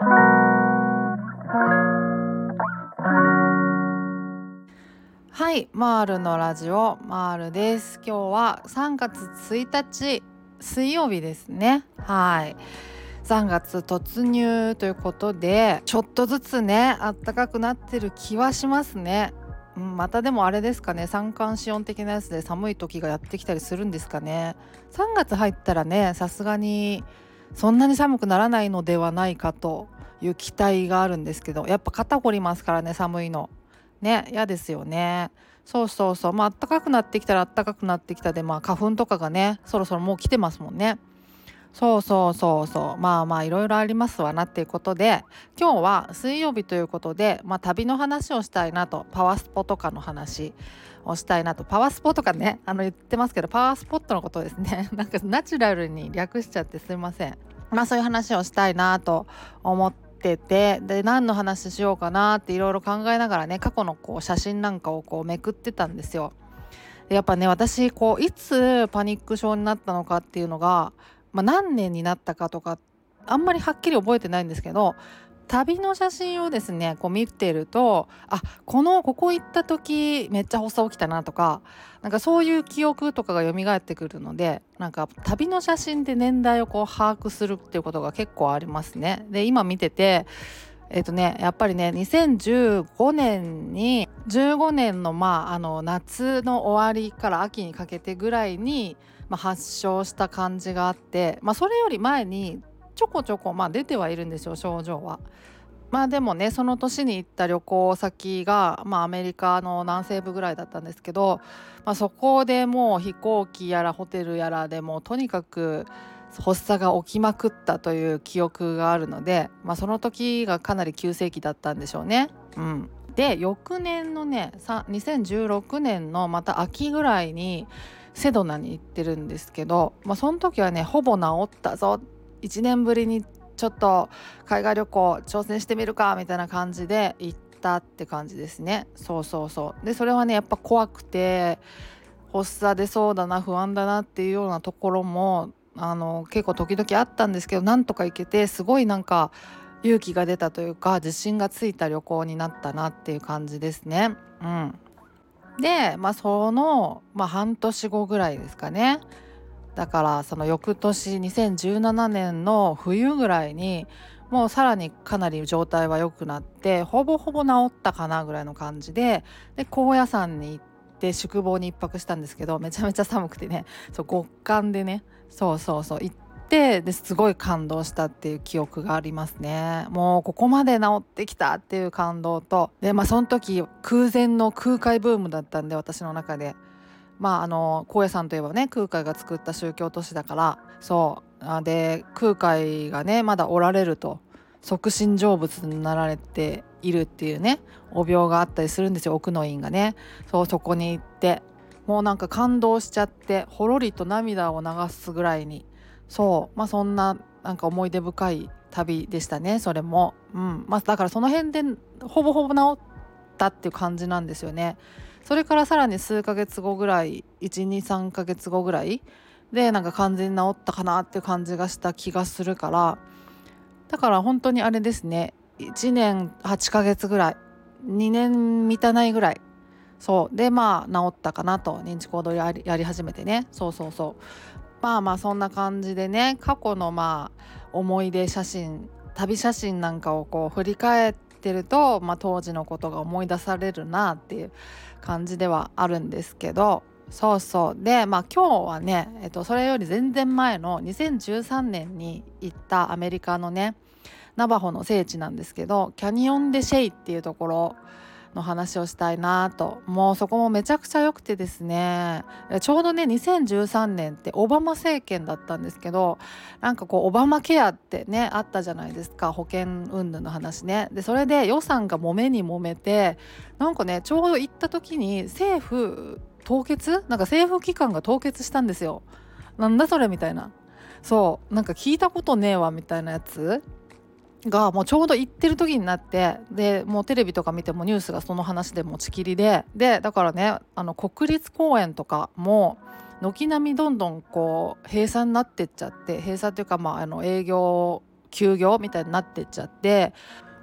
はい、マールのラジオマールです。今日は3月1日水曜日ですね。はい。3月突入ということでちょっとずつねあったかくなってる気はしますね。うん、またでもあれですかね三寒四温的なやつで寒い時がやってきたりするんですかね3月入ったらねさすがにそんなに寒くならないのではないかという期待があるんですけどやっぱ肩こりますからね寒いの。ね嫌ですよね。そうそうそう。まあ暖かくなってきたら暖かくなってきたでまあ花粉とかがねそろそろもう来てますもんね。そうそうそうそう。まあまあいろいろありますわなっていうことで今日は水曜日ということで、まあ、旅の話をしたいなと。パワースポとかの話をしたいなと。パワースポとかねあの言ってますけどパワースポットのことですね。なんかナチュラルに略しちゃってすいません。まあそういう話をしたいなと思っててで何の話しようかなっていろいろ考えながらね過去のこう写真なんかをこうめくってたんですよ。やっぱね私こういつパニック症になったのかっていうのがまあ、何年になったかとかあんまりはっきり覚えてないんですけど旅の写真をですねこう見てるとあこのここ行った時めっちゃ発作起きたなとかなんかそういう記憶とかが蘇ってくるのでなんか旅の写真で年代をこう把握するっていうことが結構ありますね。で今見ててえっ、ー、とねやっぱりね2015年に15年のまああの夏の終わりから秋にかけてぐらいにまあ、発症した感じがあって、まあ、それより前にちょこちょこまあ出てはいるんですよ症状は。まあでもねその年に行った旅行先が、まあ、アメリカの南西部ぐらいだったんですけど、まあ、そこでもう飛行機やらホテルやらでもとにかく発作が起きまくったという記憶があるので、まあ、その時がかなり急性期だったんでしょうね。うん、で翌年のね2016年のまた秋ぐらいにセドナに行ってるんですけど、まあ、その時はねほぼ治ったぞって1年ぶりにちょっと海外旅行挑戦してみるかみたいな感じで行ったって感じですね。そうそうそう。でそれはねやっぱ怖くて発作出そうだな不安だなっていうようなところもあの結構時々あったんですけどなんとか行けてすごいなんか勇気が出たというか自信がついた旅行になったなっていう感じですね。うん、で、まあ、その、まあ、半年後ぐらいですかね。だからその翌年2017年の冬ぐらいにもうさらにかなり状態は良くなってほぼほぼ治ったかなぐらいの感じでで高野山に行って宿坊に1泊したんですけどめちゃめちゃ寒くてねそう極寒でねそうそうそう行ってですごい感動したっていう記憶がありますね。もうここまで治ってきたっていう感動とでまあその時空前の空海ブームだったんで私の中で。まああの高野山といえばね空海が作った宗教都市だからそう。で空海がねまだおられると即身成仏になられているっていうねお病があったりするんですよ奥の院がね。そうそこに行ってもうなんか感動しちゃってほろりと涙を流すぐらいに。そう。まあそんななんか思い出深い旅でしたねそれも、うん。まあ、だからその辺でほぼほぼ治ったっていう感じなんですよね。それからさらに数ヶ月後ぐらい123ヶ月後ぐらいでなんか完全に治ったかなっていう感じがした気がするからだから本当にあれですね1年8ヶ月ぐらい2年満たないぐらいそうでまあ治ったかなと認知行動やりやり始めてね。そうそうそう。まあまあそんな感じでね過去のまあ思い出写真旅写真なんかをこう振り返っててると、まあ、当時のことが思い出されるなっていう感じではあるんですけどそうそう。でまあ今日はね、えっと、それより全然前の2013年に行ったアメリカのねナバホの聖地なんですけどキャニオン・デ・シェイっていうところの話をしたいなと。もうそこもめちゃくちゃ良くてですね。ちょうどね2013年ってオバマ政権だったんですけどなんかこうオバマケアってねあったじゃないですか。保険云々の話ね。でそれで予算がもめにもめてなんかねちょうど行った時に政府凍結？なんか政府機関が凍結したんですよ。なんだそれみたいな。そう。なんか聞いたことねえわみたいなやつ。がもうちょうど行ってる時になってでもうテレビとか見てもニュースがその話で持ちきりででだからねあの国立公園とかも軒並みどんどんこう閉鎖になってっちゃって閉鎖というかまああの営業休業みたいになってっちゃって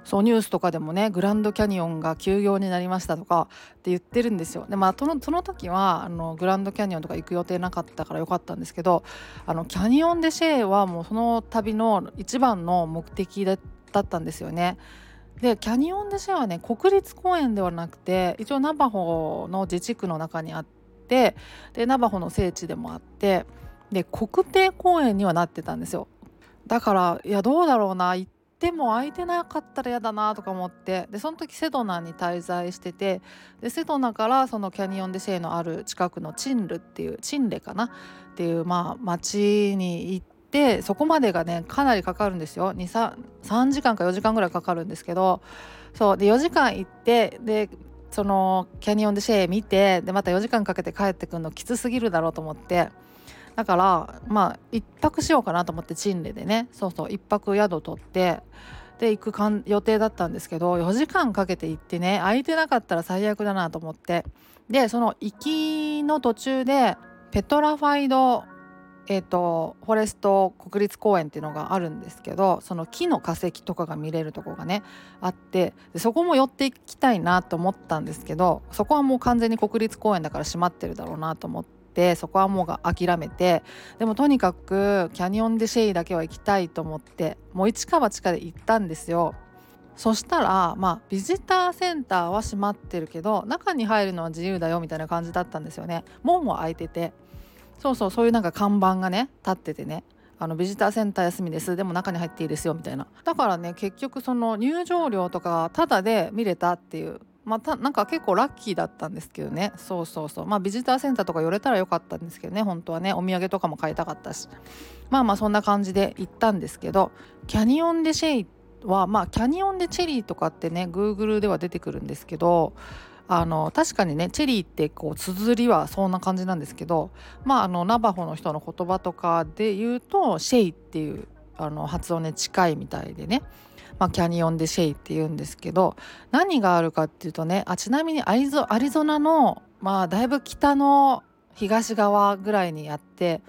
そうニュースとかでもねグランドキャニオンが休業になりましたとかって言ってるんですよでまあそのその時はあのグランドキャニオンとか行く予定なかったからよかったんですけどあのキャニオン・デ・シェーはもうその旅の一番の目的だったんですよね。でキャニオン・デ・シェーはね国立公園ではなくて一応ナバホの自治区の中にあってでナバホの聖地でもあってで国定公園にはなってたんですよだからいやどうだろうな行っても空いてなかったら嫌だなとか思ってでその時セドナに滞在しててでセドナからそのキャニオン・デ・シェーのある近くのチンルっていうチンレかな？っていうまあ町に行ってそこまでがねかなりかかるんですよ。3時間か4時間ぐらいかかるんですけどそうで4時間行ってでそのキャニオン・デ・シェー見てでまた4時間かけて帰ってくるのきつすぎるだろうと思ってだからまあ1泊しようかなと思ってチンレでね。そうそう1泊宿取ってで行くかん予定だったんですけど4時間かけて行ってね空いてなかったら最悪だなと思って。でその行きの途中でペトラファイドえと、フォレスト国立公園っていうのがあるんですけどその木の化石とかが見れるとこがねあってそこも寄っていきたいなと思ったんですけどそこはもう完全に国立公園だから閉まってるだろうなと思って。そこはもう諦めてでもとにかくキャニオン・デ・シェイだけは行きたいと思ってもう一か八かで行ったんですよ。そしたらまあビジターセンターは閉まってるけど中に入るのは自由だよみたいな感じだったんですよね。門も開いててそうそうそういうなんか看板がね立っててねあのビジターセンター休みですでも中に入っていいですよみたいなだからね結局その入場料とかタダで見れたっていうまたなんか結構ラッキーだったんですけどね。そうそうそう。まあビジターセンターとか寄れたらよかったんですけどね。本当はね。お土産とかも買いたかったし。まあまあそんな感じで行ったんですけど。キャニオン・デ・シェイはまあキャニオン・デ・チェリーとかってね Google では出てくるんですけど。あの確かにねチェリーってこう綴りはそんな感じなんですけど。まああのナバホの人の言葉とかで言うとシェイっていうあの発音ね近いみたいでね、まあ、キャニオンでシェイって言うんですけど何があるかっていうとねあちなみにアリゾアリゾナのまあだいぶ北の東側ぐらいにあって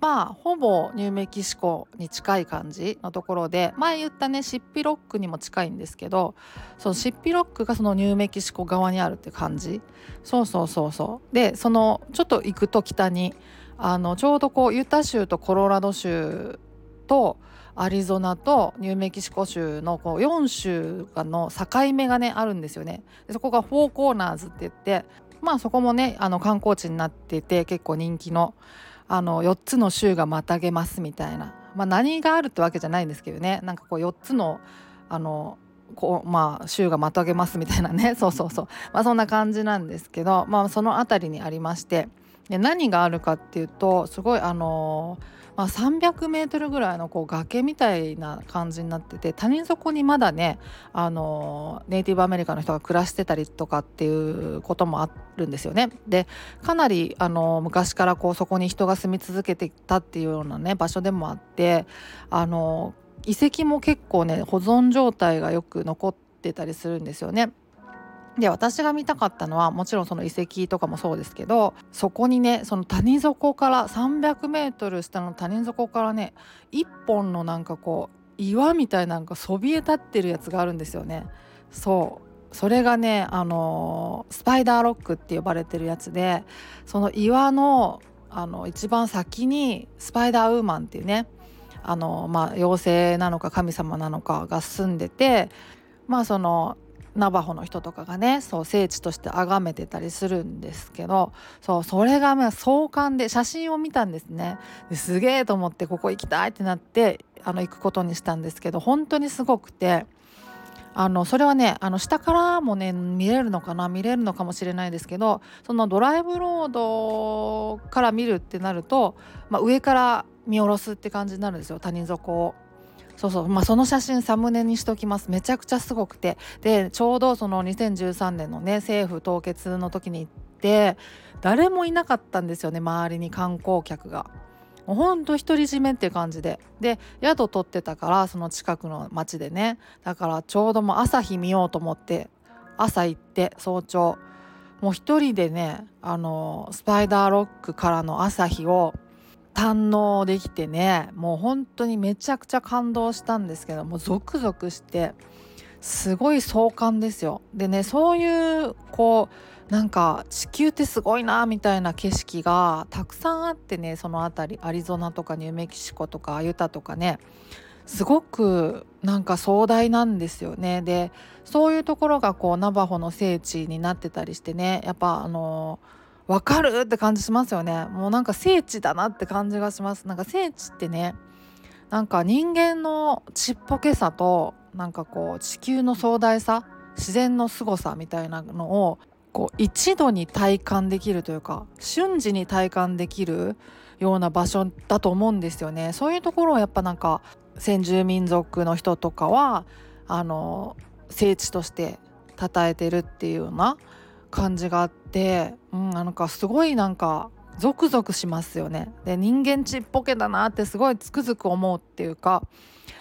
まあほぼニューメキシコに近い感じのところで前言ったねシッピロックにも近いんですけどそのシッピロックがそのニューメキシコ側にあるって感じ。そうそうそうそう。でそのちょっと行くと北にあのちょうどこうユタ州とコロラド州とアリゾナとニューメキシコ州のこう4州の境目がねあるんですよね。でそこがフォーコーナーズって言ってまあそこもねあの観光地になってて結構人気のあの4つの州がまたげますみたいな、まあ、何があるってわけじゃないんですけどね。なんかこう4つのあのこうまあ州がまたげますみたいなね。そうそうそう、まあ、そんな感じなんですけど、まあ、その辺りにありまして。で何があるかっていうとすごいあのーまあ、300メートルぐらいのこう崖みたいな感じになってて谷底にまだねあのネイティブアメリカの人が暮らしてたりとかっていうこともあるんですよね。でかなりあの昔からこうそこに人が住み続けてたっていうようなね場所でもあってあの遺跡も結構ね保存状態がよく残ってたりするんですよね。で私が見たかったのはもちろんその遺跡とかもそうですけどそこにねその谷底から300メートル下の谷底からね一本のなんかこう岩みたいなんかそびえ立ってるやつがあるんですよね。そうそれがねあのスパイダーロックって呼ばれてるやつでその岩のあの一番先にスパイダーウーマンっていうねあのまあ妖精なのか神様なのかが住んでてまあそのナバホの人とかがねそう聖地として崇めてたりするんですけどそうそれがまあ壮観で写真を見たんですねですげえと思ってここ行きたいってなってあの行くことにしたんですけど本当にすごくてあのそれはねあの下からもね見れるのかな見れるのかもしれないですけどそのドライブロードから見るってなると、まあ、上から見下ろすって感じになるんですよ谷底を。そうそう、まあ、その写真サムネにしときます。めちゃくちゃすごくて。でちょうどその2013年のね政府凍結の時に行って誰もいなかったんですよね周りに観光客が。もうほんと独り占めって感じで。で宿取ってたからその近くの町でね。だからちょうどもう朝日見ようと思って朝行って早朝。もう一人でねあのスパイダーロックからの朝日を堪能できてねもう本当にめちゃくちゃ感動したんですけどもゾクゾクしてすごい壮観ですよ。でねそういうこうなんか地球ってすごいなみたいな景色がたくさんあってねその辺りアリゾナとかニューメキシコとかユタとかねすごくなんか壮大なんですよね。でそういうところがこうナバホの聖地になってたりしてねやっぱあの分かる？って感じしますよね。もうなんか聖地だなって感じがします。なんか聖地ってねなんか人間のちっぽけさとなんかこう地球の壮大さ自然の凄さみたいなのをこう一度に体感できるというか瞬時に体感できるような場所だと思うんですよね。そういうところをやっぱなんか先住民族の人とかはあの聖地として称えてるっていうような感じがあって、うん、なんかすごいなんかゾクゾクしますよね。で人間ちっぽけだなってすごいつくづく思うっていうか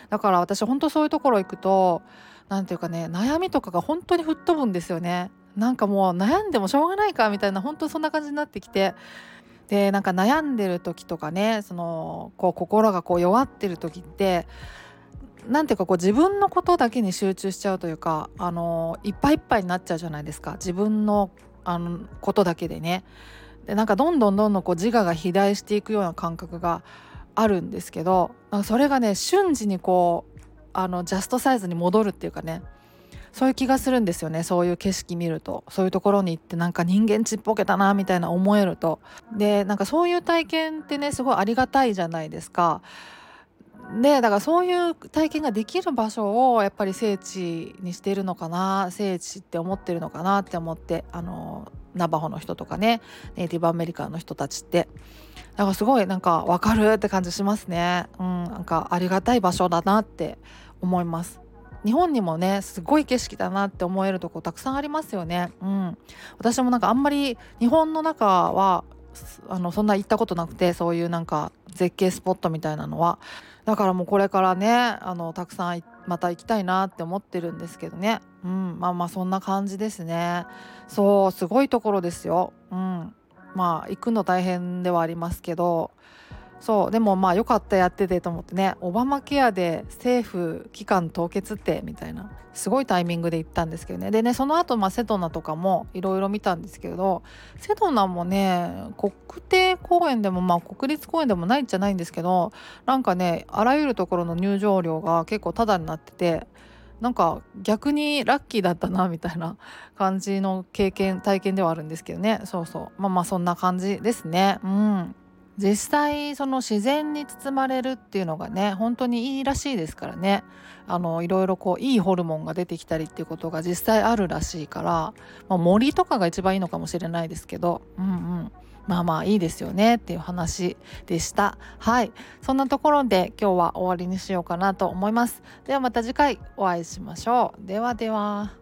だから私本当そういうところ行くと何ていうかね悩みとかが本当に吹っ飛ぶんですよね。なんかもう悩んでもしょうがないかみたいな本当そんな感じになってきてでなんか悩んでる時とかねそのこう心がこう弱ってる時ってなんていうかこう自分のことだけに集中しちゃうというかあのいっぱいいっぱいになっちゃうじゃないですか自分のあのことだけでね。でなんかどんどんどんどんこう自我が肥大していくような感覚があるんですけどなんかそれがね瞬時にこうあのジャストサイズに戻るっていうかねそういう気がするんですよねそういう景色見るとそういうところに行ってなんか人間ちっぽけだなみたいな思えるとでなんかそういう体験ってねすごいありがたいじゃないですか。でだからそういう体験ができる場所をやっぱり聖地にしてるのかな聖地って思ってるのかなって思ってあのナバホの人とかねネイティブアメリカンの人たちって。だからすごいなんか分かるって感じしますね。うんなんかありがたい場所だなって思います。日本にもねすごい景色だなって思えるとこたくさんありますよね。うん。私もなんかあんまり日本の中はあのそんな行ったことなくてそういうなんか絶景スポットみたいなのは。だからもうこれからねあのたくさんまた行きたいなって思ってるんですけどね。うんまあまあそんな感じですね。そうすごいところですよ。うん。まあ行くの大変ではありますけど。そうでもまあよかったやっててと思ってねオバマケアで政府機関凍結ってみたいなすごいタイミングで行ったんですけどね。でねその後まあセドナとかもいろいろ見たんですけどセドナもね国定公園でもまあ国立公園でもないんじゃないんですけどなんかねあらゆるところの入場料が結構タダになっててなんか逆にラッキーだったなみたいな 感じの経験体験ではあるんですけどね。そうそう。まあまあそんな感じですね。うん。実際その自然に包まれるっていうのがね本当にいいらしいですからね。あのいろいろこういいホルモンが出てきたりっていうことが実際あるらしいから、まあ、森とかが一番いいのかもしれないですけどうんうん。まあまあいいですよねっていう話でした。はい。そんなところで今日は終わりにしようかなと思います。ではまた次回お会いしましょう。ではでは。